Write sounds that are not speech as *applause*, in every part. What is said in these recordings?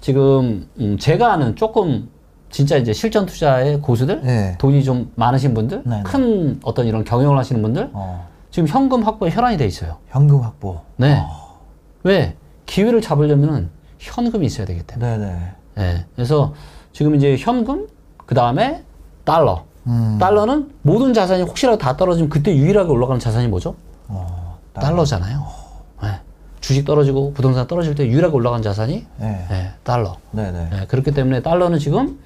지금 음, 제가 아는 조금 진짜 이제 실전 투자의 고수들, 네. 돈이 좀 많으신 분들, 네, 네. 큰 어떤 이런 경영을 하시는 분들, 어, 지금 현금 확보에 혈안이 돼 있어요. 현금 확보. 네. 왜? 기회를 잡으려면 현금이 있어야 되기 때문에. 네네. 네. 그래서 지금 이제 현금, 그 다음에 달러. 음. 달러는 모든 자산이 혹시라도 다 떨어지면 그때 유일하게 올라가는 자산이 뭐죠? 어, 달러잖아요. 네. 주식 떨어지고 부동산 떨어질 때 유일하게 올라간 자산이 네. 네, 달러. 네네. 네, 그렇기 때문에 달러는 지금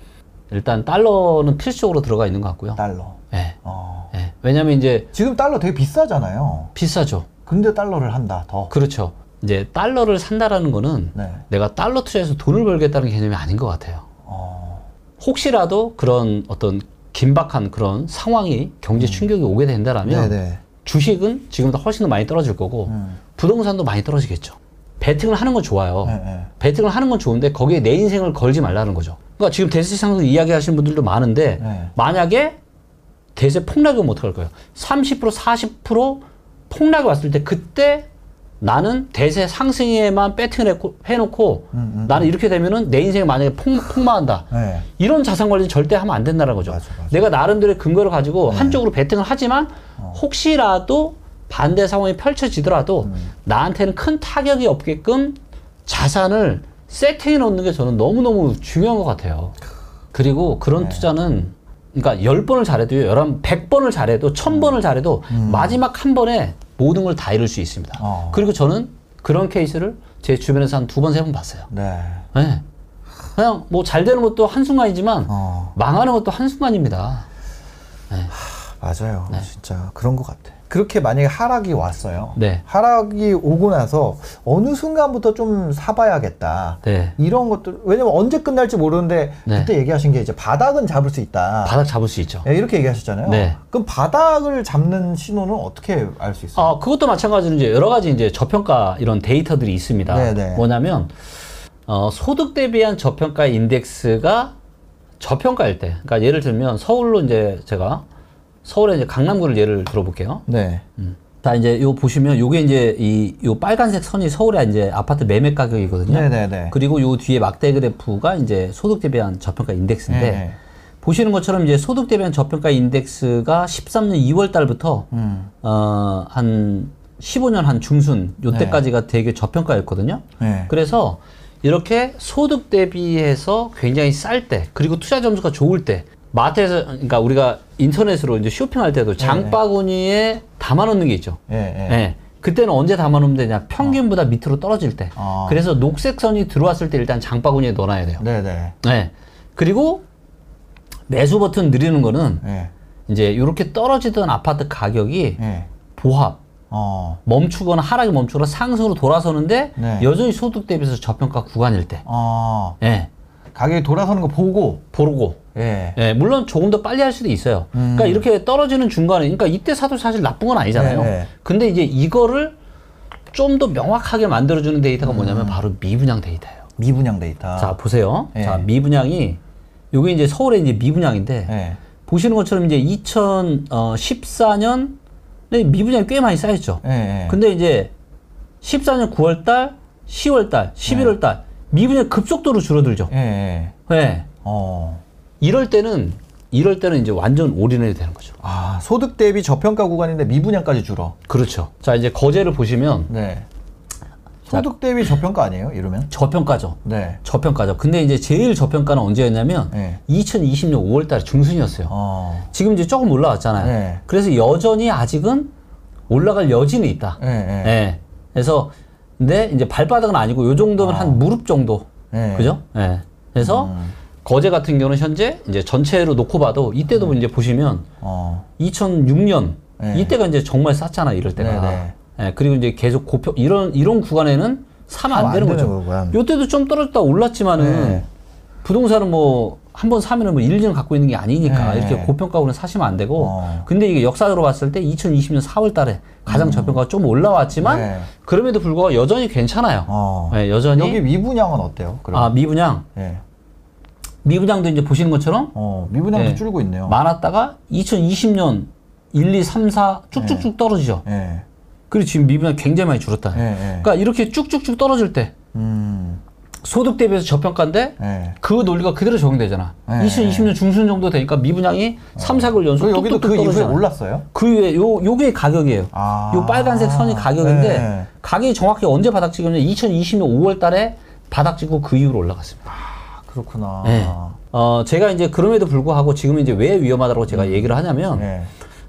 일단 달러는 필수적으로 들어가 있는 것 같고요. 달러. 네. 어. 네. 왜냐면 이제 지금 달러 되게 비싸잖아요. 비싸죠. 근데 달러를 한다, 더. 그렇죠. 이제 달러를 산다라는 거는 네. 내가 달러 투자해서 돈을 벌겠다는 개념이 아닌 것 같아요. 어, 혹시라도 그런 어떤 긴박한 그런 상황이 경제 충격이 오게 된다라면 음. 네네. 주식은 지금보다 훨씬 더 많이 떨어질 거고 음. 부동산도 많이 떨어지겠죠. 베팅을 하는 건 좋아요. 네, 네. 베팅을 하는 건 좋은데 거기에 내 인생을 걸지 말라는 거죠. 그러니까 지금 대세 상승 이야기하시는 분들도 많은데 네. 만약에 대세 폭락이 오면 어떡할 거예요? 30% 40% 폭락이 왔을 때 그때 나는 대세 상승에만 배팅을 해놓고 음, 음. 나는 이렇게 되면은 내 인생이 만약에 폭, 폭망한다. 네. 이런 자산 관리는 절대 하면 안 된다는 거죠. 맞아, 맞아. 내가 나름대로의 근거를 가지고 네. 한쪽으로 베팅을 하지만 어. 혹시라도 반대 상황이 펼쳐지더라도 음. 나한테는 큰 타격이 없게끔 자산을 세팅해 놓는 게 저는 너무너무 중요한 것 같아요. 그리고 그런 네. 투자는 그러니까 열번을 잘해도요. 열한 백번을 잘해도 천번을 잘해도 마지막 한 번에 모든 걸다 잃을 수 있습니다. 음. 어. 그리고 저는 그런 케이스를 제 주변에서 한 두 번, 세 번 봤어요. 네. 네. 그냥 뭐 잘 되는 것도 한순간이지만 어, 망하는 것도 한순간입니다. 맞아요. 네. 진짜 그런 것 같아. 그렇게 만약에 하락이 왔어요. 네. 하락이 오고 나서 어느 순간부터 좀 사봐야겠다. 네. 이런 것들 왜냐면 언제 끝날지 모르는데 네. 그때 얘기하신 게 이제 바닥은 잡을 수 있다. 바닥 잡을 수 있죠. 네, 이렇게 얘기하셨잖아요. 네. 그럼 바닥을 잡는 신호는 어떻게 알 수 있어요? 아, 그것도 마찬가지로 이제 여러 가지 이제 저평가 이런 데이터들이 있습니다. 네네. 뭐냐면, 어, 소득 대비한 저평가 인덱스가 저평가일 때, 그러니까 예를 들면 서울로 이제 제가 서울의 이제 강남구를 예를 들어볼게요. 네. 자, 이제 요 보시면 요게 이제 이, 요 빨간색 선이 서울의 이제 아파트 매매 가격이거든요. 네네네. 그리고 요 뒤에 막대 그래프가 이제 소득 대비한 저평가 인덱스인데, 네. 보시는 것처럼 이제 소득 대비한 저평가 인덱스가 13년 2월 달부터 음. 어, 한 15년 한 중순 요때까지가 되게 저평가였거든요. 네. 그래서 이렇게 소득 대비해서 굉장히 쌀 때, 그리고 투자 점수가 좋을 때, 마트에서, 그러니까 우리가 인터넷으로 이제 쇼핑할 때도 장바구니에 담아놓는 게 있죠. 예, 예. 예. 그때는 언제 담아놓으면 되냐? 평균보다 밑으로 떨어질 때. 어. 그래서 녹색 선이 들어왔을 때 일단 장바구니에 넣어놔야 돼요. 네네. 네. 그리고 매수 버튼 누리는 거는 예. 이제 이렇게 떨어지던 아파트 가격이 예. 보합, 어. 멈추거나 하락이 멈추거나 상승으로 돌아서는데 네. 여전히 소득 대비해서 저평가 구간일 때. 어. 예. 가격이 돌아서는 거 보고. 보고. 예. 예, 물론 조금 더 빨리 할 수도 있어요. 음. 그러니까 이렇게 떨어지는 중간에, 그러니까 이때 사도 사실 나쁜 건 아니잖아요. 네, 네. 근데 이제 이거를 좀 더 명확하게 만들어주는 데이터가 뭐냐면 바로 미분양 데이터예요. 미분양 데이터. 자, 보세요. 네. 자, 미분양이, 요게 이제 서울의 이제 미분양인데, 예. 보시는 것처럼 이제 2014년 미분양이 꽤 많이 쌓였죠. 예. 예. 근데 이제 14년 9월달, 10월달, 11월달 미분양 급속도로 줄어들죠. 예. 예. 네. 어. 이럴 때는 이럴 때는 이제 완전 올인해야 되는 거죠. 아, 소득 대비 저평가 구간인데 미분양까지 줄어. 그렇죠. 자 이제 거제를 보시면 네. 소득 대비 저평가 아니에요? 이러면? 저평가죠. 네. 저평가죠. 근데 이제 제일 저평가는 언제였냐면 네. 2020년 5월 달에 중순이었어요. 어. 지금 이제 조금 올라왔잖아요. 네. 그래서 여전히 아직은 올라갈 여지는 있다. 예. 예. 예. 그래서 근데 이제 발바닥은 아니고 요 정도면 한 무릎 정도. 네. 그죠? 예. 그래서 음. 거제 같은 경우는 현재 이제 전체로 놓고 봐도 이때도 이제 보시면 어. 2006년 네. 이때가 이제 정말 쌌잖아 이럴 때가. 네, 예. 그리고 이제 계속 고평 이런 이런 구간에는 사면 안 사면 되는 안 거죠. 거고요. 요때도 좀 떨어졌다 올랐지만은 네. 부동산은 뭐 한 번 사면은 뭐 1, 2년 갖고 있는 게 아니니까 네. 이렇게 고평가로는 사시면 안 되고 어. 근데 이게 역사적으로 봤을 때 2020년 4월 달에 가장 저평가가 좀 올라왔지만 음. 네. 그럼에도 불구하고 여전히 괜찮아요. 어. 네, 여전히 여기 미분양은 어때요? 그럼? 아 미분양 예. 미분양도 이제 보시는 것처럼 어, 미분양도 네. 줄고 있네요. 많았다가 2020년 1, 2, 3, 4 쭉쭉쭉 떨어지죠. 예. 그리고 지금 미분양 굉장히 많이 줄었다. 그러니까 이렇게 쭉쭉쭉 떨어질 때 음. 소득 대비해서 저평가인데 네. 그 논리가 그대로 적용되잖아. 네, 2020년 중순 정도 되니까 미분양이 삼 3, 4개월 연속 그 여기도 그 이후에. 올랐어요? 그 위에 요 요게 가격이에요. 아. 요 빨간색 선이 가격인데 네. 가격이 정확히 언제 바닥 찍었냐? 2020년 5월 달에 바닥 찍고 그 이후로 올라갔습니다. 아, 그렇구나. 네. 어, 제가 이제 그럼에도 불구하고 지금 이제 왜 위험하다고 제가 얘기를 하냐면 네.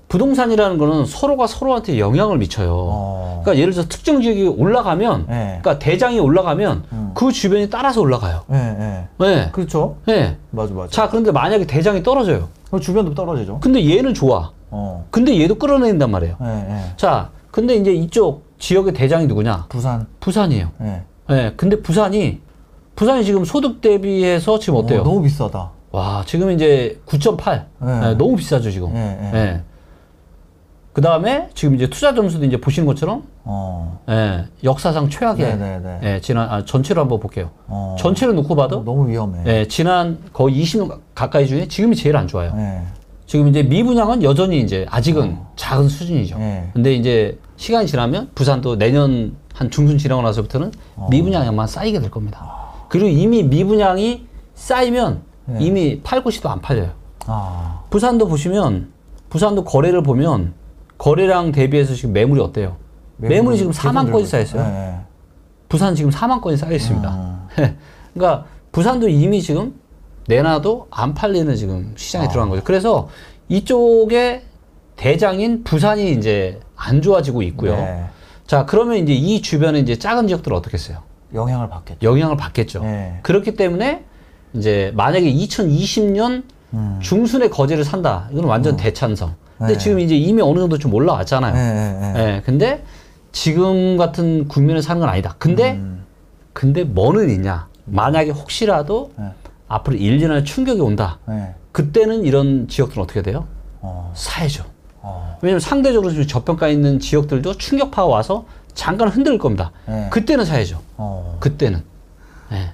부동산이라는 거는 서로가 서로한테 영향을 미쳐요. 어. 그러니까 예를 들어서 특정 지역이 올라가면 네. 그러니까 대장이 올라가면 음. 그 주변이 따라서 올라가요. 네, 네. 네. 그렇죠. 네. 맞아, 맞아. 자, 그런데 만약에 대장이 떨어져요. 그 주변도 떨어지죠. 근데 얘는 좋아. 어. 근데 얘도 끌어내린단 말이에요. 네, 네. 자, 근데 이제 이쪽 지역의 대장이 누구냐? 부산. 부산이에요. 네. 네. 근데 부산이 부산이 지금 소득 대비해서 지금 어때요? 어, 너무 비싸다. 와, 지금 이제 9.8. 네. 네, 너무 비싸죠, 지금. 네, 네. 네. 그 다음에 지금 이제 투자 점수도 이제 보시는 것처럼 어. 예, 역사상 최악의 네, 네, 네. 예, 지난 아, 전체로 한번 볼게요. 어. 전체를 놓고 봐도 너무 위험해. 예, 지난 거의 20년 가까이 중에 지금이 제일 안 좋아요. 네. 지금 이제 미분양은 여전히 이제 아직은 작은 수준이죠. 네. 근데 이제 시간이 지나면 부산도 내년 한 중순 지나고 나서부터는 어. 미분양이 아마 쌓이게 될 겁니다. 그리고 이미 미분양이 쌓이면 네. 이미 팔 곳이도 안 팔려요. 아. 부산도 보시면 부산도 거래를 보면 거래량 대비해서 지금 매물이 어때요? 매물이 지금 계속 4만 늘고 건이 쌓여 있어요. 네, 네. 부산 지금 4만 건이 쌓여 있습니다. 음. *laughs* 그러니까 부산도 이미 지금 내놔도 안 팔리는 지금 시장에 들어간 거죠. 그래서 이쪽에 대장인 부산이 이제 안 좋아지고 있고요. 네. 자, 그러면 이제 이 주변에 이제 작은 지역들은 어떻겠어요? 영향을 받겠죠. 영향을 받겠죠. 네. 그렇기 때문에 이제 만약에 2020년 음. 중순에 거제를 산다. 이건 완전 대찬성. 근데 네. 지금 이제 이미 어느 정도 좀 올라왔잖아요. 네, 네, 네. 예, 근데 지금 같은 국면에 사는 건 아니다. 근데 음. 근데 뭐는 있냐? 만약에 혹시라도 네. 앞으로 1, 2년의 충격이 온다. 네. 그때는 이런 지역들은 어떻게 돼요? 어. 사야죠. 어. 왜냐면 상대적으로 지금 저평가 있는 지역들도 충격파가 와서 잠깐 흔들 겁니다. 네. 그때는 사야죠. 어. 그때는. 예.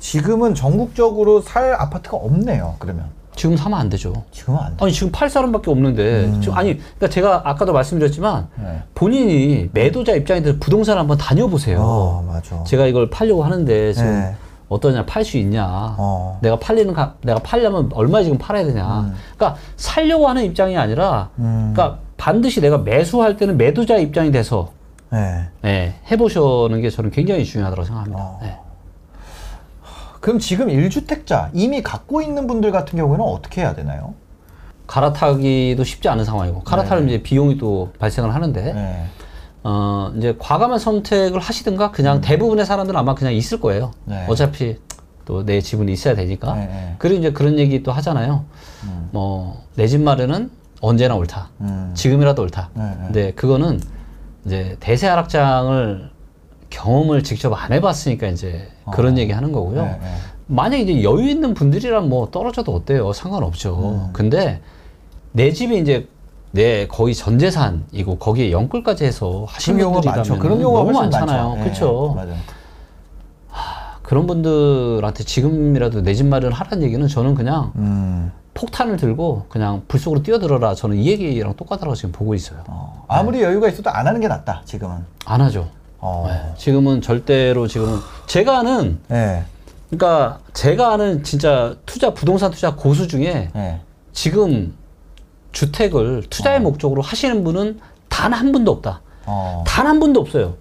지금은 전국적으로 살 아파트가 없네요. 그러면 지금 사면 안 되죠. 지금은 안 돼. 아니 지금 팔 사람밖에 없는데 지금 아니 그러니까 제가 아까도 말씀드렸지만 네. 본인이 매도자 입장에 대해서 부동산 한번 다녀보세요. 어, 맞아. 제가 이걸 팔려고 하는데 지금 네. 어떠냐 팔 수 있냐 어. 내가 팔리는 가, 내가 팔려면 얼마 지금 팔아야 되냐 그러니까 살려고 하는 입장이 아니라 음. 그러니까 반드시 내가 매수할 때는 매도자 입장이 돼서 네. 네, 해보시는 게 저는 굉장히 중요하다고 생각합니다 어. 네. 그럼 지금 1주택자 이미 갖고 있는 분들 같은 경우에는 어떻게 해야 되나요? 갈아타기도 쉽지 않은 상황이고 갈아타면 이제 비용이 또 발생을 하는데 네. 어 이제 과감한 선택을 하시든가 그냥 대부분의 사람들은 아마 그냥 있을 거예요 네. 어차피 또 내 지분이 있어야 되니까 네, 네. 그리고 이제 그런 얘기 또 하잖아요 음. 뭐내 집 마련은 언제나 옳다. 음. 지금이라도 옳다. 네, 네. 근데 그거는 이제 대세 하락장을 경험을 직접 안 해봤으니까 이제 그런 얘기 하는 거고요. 네, 네. 만약 이제 여유 있는 분들이란 뭐 떨어져도 어때요? 상관없죠. 음. 근데 내 집이 이제 내 거의 전 재산이고 거기에 연끌까지 해서 하신 분들이라면 많죠. 그런 경우가 너무 많잖아요. 네, 그렇죠. 그런 분들한테 지금이라도 내 집 마련을 하라는 얘기는 저는 그냥 음. 폭탄을 들고 그냥 불 속으로 뛰어들어라. 저는 이 얘기랑 똑같다고 지금 보고 있어요. 어, 아무리 여유가 있어도 안 하는 게 낫다. 지금은. 안 하죠. 어. 네. 지금은 절대로 지금은 제가 아는 네. 그러니까 제가 아는 진짜 투자 부동산 투자 고수 중에 네. 지금 주택을 투자의 목적으로 하시는 분은 단 한 분도 없다. 어. 단 한 분도 없어요.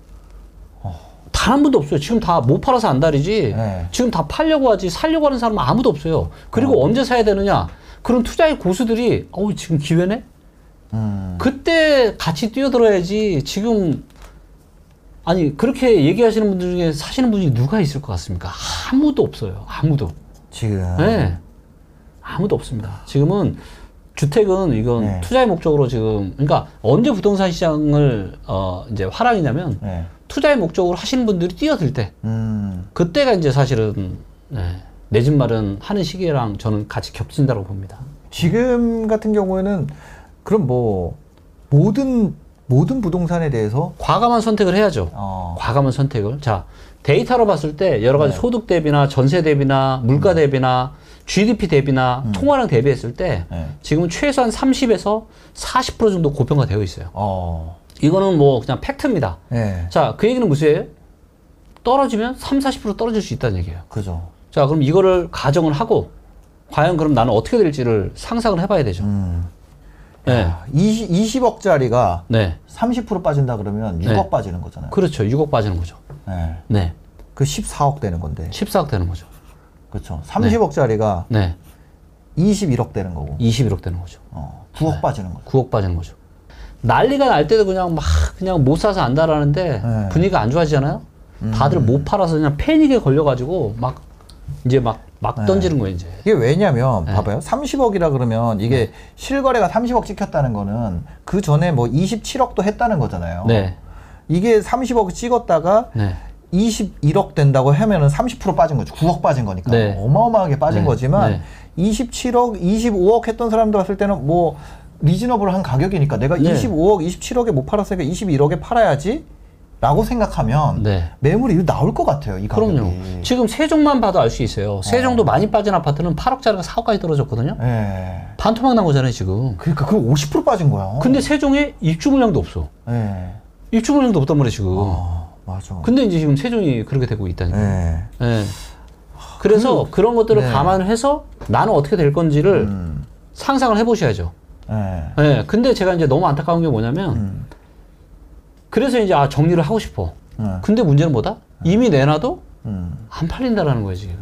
단 한 분도 없어요. 지금 다 못 팔아서 안달이지. 네. 지금 다 팔려고 하지 살려고 하는 사람은 아무도 없어요. 그리고 언제 사야 되느냐? 그런 투자의 고수들이 어우 지금 기회네. 음. 그때 같이 뛰어들어야지 지금 아니 그렇게 얘기하시는 분들 중에 사시는 분이 누가 있을 것 같습니까? 아무도 없어요. 아무도. 지금. 네. 아무도 없습니다. 지금은 주택은 이건 네. 투자의 목적으로 지금 그러니까 언제 부동산 시장을 어 이제 화랑이냐면 네. 투자의 목적으로 하시는 분들이 뛰어들 때 음. 그때가 이제 사실은 네, 내집 마련 하는 시기랑 저는 같이 겹친다고 봅니다. 지금 같은 경우에는 그럼 뭐 모든 모든 부동산에 대해서 과감한 선택을 해야죠. 어. 과감한 선택을. 자, 데이터로 봤을 때 여러 가지 네. 소득 대비나 전세 대비나 물가 대비나 GDP 대비나 총화랑 대비했을 때 네. 지금 최소한 30에서 40% 정도 고평가 되어 있어요. 어. 이거는 뭐 그냥 팩트입니다. 네. 자, 그 얘기는 무엇이에요? 떨어지면 3, 40% 떨어질 수 있다는 얘기예요. 그죠. 자, 그럼 이거를 가정을 하고 과연 그럼 나는 어떻게 될지를 상상을 해봐야 되죠. 음. 네. 야, 20, 20억짜리가 네. 30% 빠진다 그러면 6억 네. 빠지는 거잖아요. 그렇죠. 6억 빠지는 거죠. 네. 네. 그 14억 되는 건데. 14억 되는 거죠. 그렇죠. 30억짜리가 네. 21억 되는 거고. 21억 되는 거죠. 어, 9억 빠지는 거죠. 9억 빠지는 거죠. 난리가 날 때도 그냥 막 그냥 못 사서 안달하는데 네. 분위기가 안 좋아지잖아요. 다들 못 팔아서 그냥 패닉에 걸려가지고 막 이제 막 막 네. 던지는 거예요 이제. 이게 왜냐면 네. 봐봐요. 30억이라 그러면 이게 실거래가 30억 찍혔다는 거는 그 전에 뭐 27억도 했다는 거잖아요. 네. 이게 30억 찍었다가 네. 21억 된다고 하면은 30% 빠진 거죠. 9억 빠진 거니까. 네. 어마어마하게 빠진 네. 거지만 네. 27억, 25억 했던 사람들 봤을 때는 뭐 리즈너블한 가격이니까 내가 네. 25억, 27억에 못 팔았으니까 21억에 팔아야지 라고 생각하면 네. 매물이 나올 것 같아요. 이 가격이. 그럼요. 지금 세종만 봐도 알 수 있어요. 세종도 많이 빠진 아파트는 8억짜리가 4억까지 떨어졌거든요. 예. 반토막 난 거잖아요 지금. 그러니까 그 50% 빠진 거야. 근데 세종에 입주 물량도 없어. 예. 입주 물량도 없단 말이에요 지금. 아, 맞아. 근데 이제 지금 세종이 그렇게 되고 있다니까. 예. 예. 그래서 그런 것들을 네. 감안을 해서 나는 어떻게 될 건지를 음. 상상을 해보셔야죠. 예. 예. 근데 제가 이제 너무 안타까운 게 뭐냐면 음. 그래서 이제 아 정리를 하고 싶어. 예. 근데 문제는 뭐다? 이미 내놔도 음. 안 팔린다라는 지금.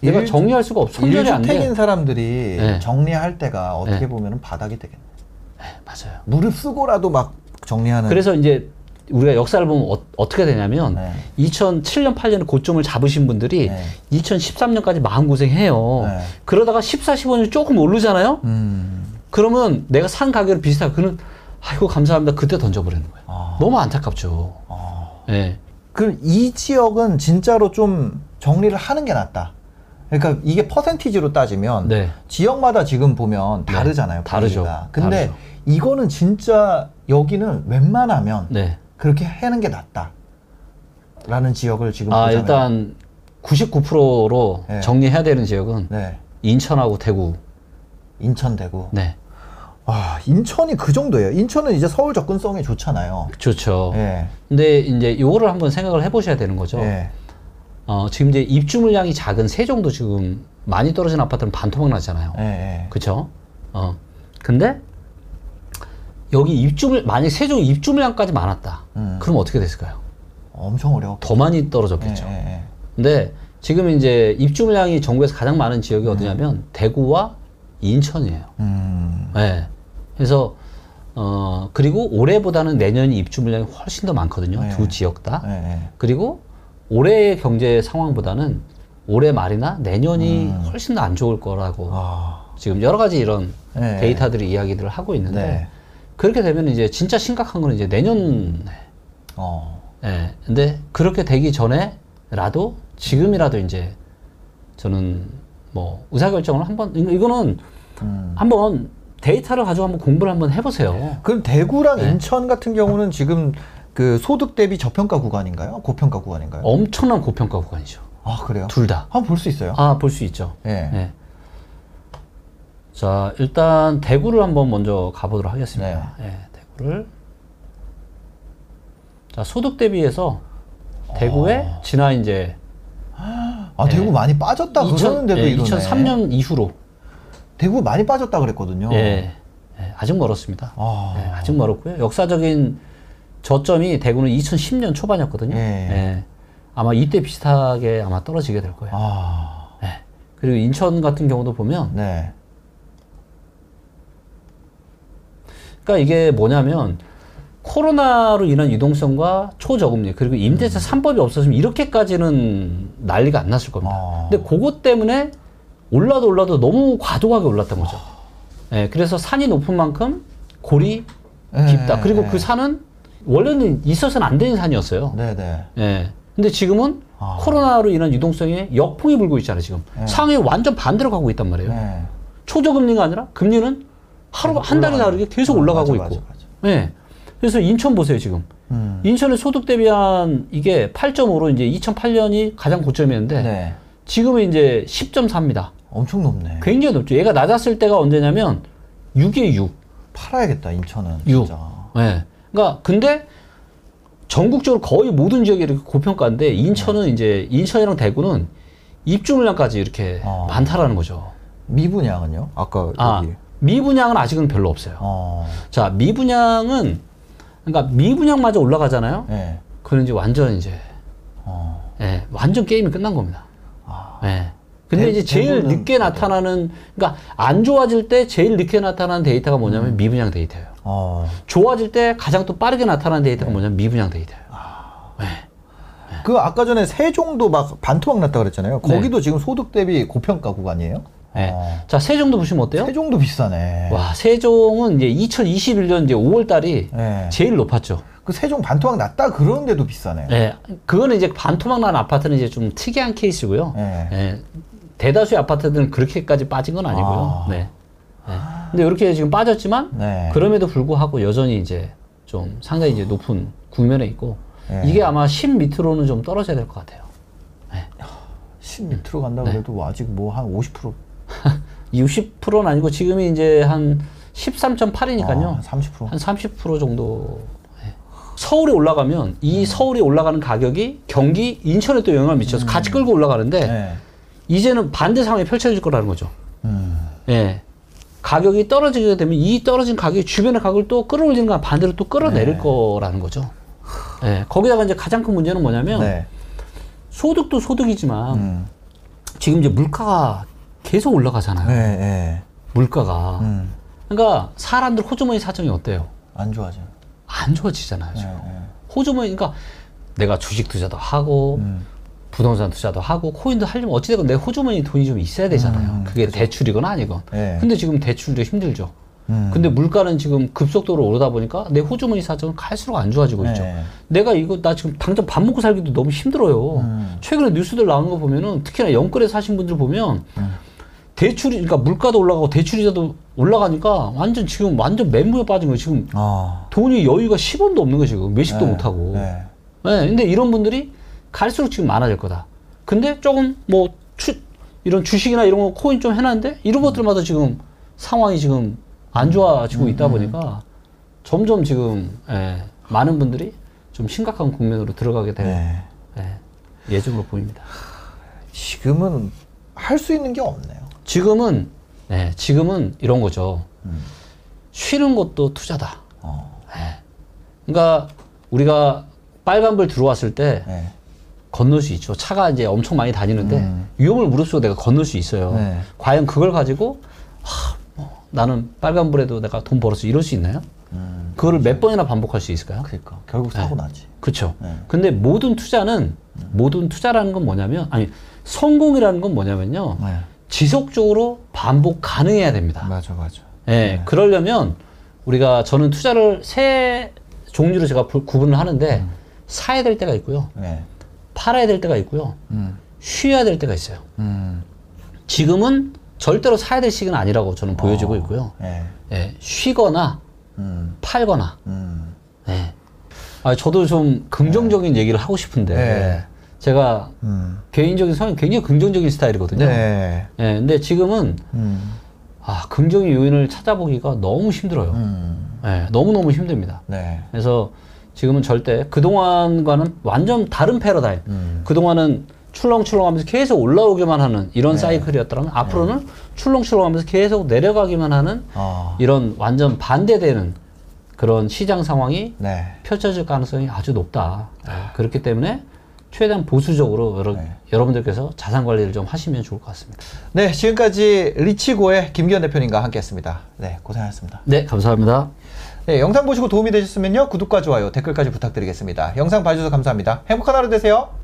내가 일- 정리할 수가 없어. 손절이 안 돼. 일주택인 사람들이 네. 정리할 때가 어떻게 네. 보면 바닥이 되겠네. 맞아요. 무릎 쓰고라도 막 정리하는. 그래서 이제 우리가 역사를 보면 어, 떻게 되냐면 네. 2007년 8년에 고점을 잡으신 분들이 네. 2013년까지 마음 고생해요. 네. 그러다가 14, 15년 조금 오르잖아요. 음. 그러면 내가 산 가격을 비슷하고 그는 아이고 감사합니다. 그때 던져버리는 거예요. 아. 너무 안타깝죠. 아. 예. 그이 지역은 진짜로 좀 정리를 하는 게 낫다. 그러니까 이게 퍼센티지로 따지면 네. 지역마다 지금 보면 네. 다르잖아요. 다르죠. 분위기가. 근데 다르죠. 이거는 진짜 여기는 웬만하면 네. 그렇게 하는 게 낫다. 라는 지역을 지금 아, 보자면. 일단 99%로 네. 정리해야 되는 지역은 네. 인천하고 대구. 인천 대구. 네. 아, 인천이 그 정도예요. 인천은 이제 서울 접근성이 좋잖아요. 좋죠. 예. 근데 이제 요거를 한번 생각을 해 보셔야 되는 거죠. 예. 어, 지금 이제 입주 물량이 작은 세종도 지금 많이 떨어진 아파트는 반토막 나잖아요. 예. 예. 그쵸? 어. 근데 여기 입주 물 만약 세종 입주 물량까지 많았다. 음. 그럼 어떻게 됐을까요? 엄청 어려워. 더 많이 떨어졌겠죠. 예, 예, 예. 근데 지금 이제 입주 물량이 전국에서 가장 많은 지역이 어디냐면 대구와 인천이에요. 음. 네. 그래서 어 그리고 올해보다는 내년이 입주 물량이 훨씬 더 많거든요. 네. 두 지역 다. 예, 예. 그리고 올해의 경제 상황보다는 올해 말이나 내년이 음. 훨씬 더 안 좋을 거라고 아. 지금 여러 가지 이런 네. 데이터들이 이야기들을 하고 있는데 네. 그렇게 되면 이제 진짜 심각한 거는 이제 내년에 어. 예. 근데 그렇게 되기 전에라도 지금이라도 이제 저는 뭐 의사결정을 한번 이거- 이거는 음. 한번 데이터를 가지고 한번 공부를 한번 해보세요. 그럼 대구랑 네. 인천 같은 경우는 지금 그 소득 대비 저평가 구간인가요? 고평가 구간인가요? 엄청난 고평가 구간이죠. 아, 그래요? 둘 다. 한번 볼 수 있어요? 아, 볼 수 있죠. 예. 네. 자, 일단 대구를 한번 먼저 가보도록 하겠습니다. 네. 대구를. 자, 소득 대비해서 대구에 지난 이제 아, 대구 네. 많이 빠졌다 2000, 그러는데도 예, 이러네. 2003년 이후로 대구 많이 빠졌다 그랬거든요. 예, 예, 아직 멀었습니다. 아. 예, 아직 멀었고요. 역사적인 저점이 대구는 2010년 초반이었거든요. 예. 예. 아마 이때 비슷하게 아마 떨어지게 될 거예요. 아. 예. 그리고 인천 같은 경우도 보면 네. 그러니까 이게 뭐냐면 코로나로 인한 유동성과 초저금리 그리고 임대차 3법이 없었으면 이렇게까지는 난리가 안 났을 겁니다. 아. 근데 그것 때문에 올라도 올라도 너무 과도하게 올랐던 거죠. 예, 그래서 산이 높은 만큼 골이 예, 깊다. 그리고 예. 그 산은 원래는 있어서는 안 되는 산이었어요. 네, 네. 예. 근데 지금은 아. 코로나로 인한 유동성에 역풍이 불고 있잖아요, 지금. 네. 상황이 완전 반대로 가고 있단 말이에요. 네. 초저금리가 아니라 금리는 하루, 한 달이. 다르게 계속 아, 올라가고 맞아, 있고. 맞아, 맞아. 네. 그래서 인천 보세요, 지금. 음. 인천의 소득 대비한 이게 8.5로 이제 2008년이 가장 고점이었는데 네. 지금은 이제 10.4입니다. 엄청 높네. 굉장히 높죠. 얘가 낮았을 때가 언제냐면 6에 6. 팔아야겠다, 인천은. 6. 진짜. 네. 그러니까 근데 전국적으로 거의 모든 지역이 이렇게 고평가인데 인천은 이제 인천이랑 대구는 입주 물량까지 이렇게 어. 많다라는 거죠. 미분양은요? 아까 아, 여기. 미분양은 아직은 별로 없어요. 어. 자, 미분양은 그러니까 미분양마저 올라가잖아요. 네. 그는 이제 완전 이제 어. 예, 완전 게임이 끝난 겁니다. 아. 예. 근데 대- 이제 제일 늦게 나타나는 그러니까 안 좋아질 때 제일 늦게 나타나는 데이터가 뭐냐면 음. 미분양 데이터예요. 어. 좋아질 때 가장 또 빠르게 나타나는 네. 데이터가 뭐냐면 미분양 데이터예요. 그 아까 전에 세종도 막 반토막 났다 그랬잖아요. 네. 거기도 지금 소득 대비 고평가 구간이에요? 예. 어. 자, 세종도 보시면 어때요? 세종도 비싸네. 와, 세종은 이제 2021년 이제 5월 달이 네. 제일 높았죠. 그 세종 반토막 났다 그러는데도 비싸네. 예. 그거는 이제 반토막 난 아파트는 이제 좀 특이한 케이스고요. 네. 예. 대다수의 아파트들은 그렇게까지 빠진 건 아니고요. 아. 네. 네. 근데 이렇게 지금 빠졌지만 네. 그럼에도 불구하고 여전히 이제 좀 상당히 이제 높은 국면에 있고 네. 이게 아마 10 밑으로는 좀 떨어져야 될 것 같아요. 10 밑으로 간다 네. 그래도 아직 뭐 한 50%. 60%는 *laughs* 아니고 지금이 이제 한 13.8이니까요. 아, 30%. 한 30% 정도. 예. 서울에 올라가면 이 음. 서울이 올라가는 가격이 경기, 인천에 또 영향을 미쳐서 같이 끌고 올라가는데 네. 이제는 반대 상황이 펼쳐질 거라는 거죠. 음. 예. 가격이 떨어지게 되면 이 떨어진 가격이 주변의 가격을 또 끌어올리는 거 반대로 또 끌어내릴 네. 거라는 거죠. 예. 거기다가 이제 가장 큰 문제는 뭐냐면 네. 소득도 소득이지만 음. 지금 이제 물가가 계속 올라가잖아요. 네, 네. 물가가. 음. 그러니까 사람들 호주머니 사정이 어때요? 안 좋아져. 안 좋아지잖아요, 지금. 네, 네. 호주머니, 그러니까 내가 주식 투자도 하고, 음. 부동산 투자도 하고, 코인도 하려면 어찌되건 내 호주머니 돈이 좀 있어야 되잖아요. 음, 그게 대출이건 아니건. 네. 근데 지금 대출도 힘들죠. 음. 근데 물가는 지금 급속도로 오르다 보니까 내 호주머니 사정은 갈수록 안 좋아지고 있죠. 네. 내가 이거 나 지금 당장 밥 먹고 살기도 너무 힘들어요. 음. 최근에 뉴스들 나오는 거 보면은 특히나 영끌에 사신 분들 보면 음. 대출이 그러니까 물가도 올라가고 대출이자도 올라가니까 완전 지금 완전 멘붕에 빠진 거예요. 지금 아. 돈이 여유가 10원도 없는 거예요. 지금 외식도 네, 못 하고. 네. 네, 근데 이런 분들이 갈수록 지금 많아질 거다. 근데 조금 뭐 추, 이런 주식이나 이런 거 코인 좀 해놨는데 이런 것들마다 지금 상황이 지금 안 좋아지고 있다 보니까 점점 지금 예, 많은 분들이 좀 심각한 국면으로 들어가게 될 네. 예, 예정으로 보입니다. 지금은 할 수 있는 게 없네요. 지금은 예, 지금은 이런 거죠. 음. 쉬는 것도 투자다. 어. 예. 그러니까 우리가 빨간불 들어왔을 때 네. 건널 수 있죠. 차가 이제 엄청 많이 다니는데 음. 위험을 무릅쓰고 내가 건널 수 있어요. 네. 과연 그걸 가지고 하, 뭐, 나는 빨간불에도 내가 돈 벌었어 이럴 수 있나요? 음. 그거를 몇 번이나 반복할 수 있을까요? 그러니까 결국 사고 나지. 그렇죠. 네. 근데 모든 투자는 모든 투자라는 건 뭐냐면 아니 성공이라는 건 뭐냐면요. 네. 지속적으로 반복 가능해야 됩니다. 맞아, 맞아. 예, 그러려면 우리가 저는 투자를 세 종류로 제가 부- 구분을 하는데 음. 사야 될 때가 있고요. 네. 팔아야 될 때가 있고요. 음. 쉬어야 될 때가 있어요. 음. 지금은 절대로 사야 될 시기는 아니라고 저는 보여지고 있고요. 네. 예, 쉬거나 음. 팔거나. 음. 예. 아, 저도 좀 긍정적인 얘기를 하고 싶은데 네. 제가 음. 개인적인 성향이 굉장히 긍정적인 스타일이거든요. 네. 예, 근데 지금은 음. 아, 긍정의 요인을 찾아보기가 너무 힘들어요. 음. 예, 너무너무 힘듭니다. 네. 그래서 지금은 절대 그동안과는 완전 다른 패러다임. 음. 그동안은 출렁출렁하면서 계속 올라오기만 하는 이런 네. 사이클이었다면 앞으로는 출렁출렁하면서 계속 내려가기만 하는 아. 이런 완전 반대되는 그런 시장 상황이 네. 펼쳐질 가능성이 아주 높다. 네, 그렇기 때문에 최대한 보수적으로 여러, 네. 여러분들께서 자산 관리를 좀 하시면 좋을 것 같습니다. 네, 지금까지 리치고의 김기현 대표님과 함께했습니다. 네, 고생하셨습니다. 네, 감사합니다. 네, 영상 보시고 도움이 되셨으면요 구독과 좋아요, 댓글까지 부탁드리겠습니다. 영상 봐주셔서 감사합니다. 행복한 하루 되세요.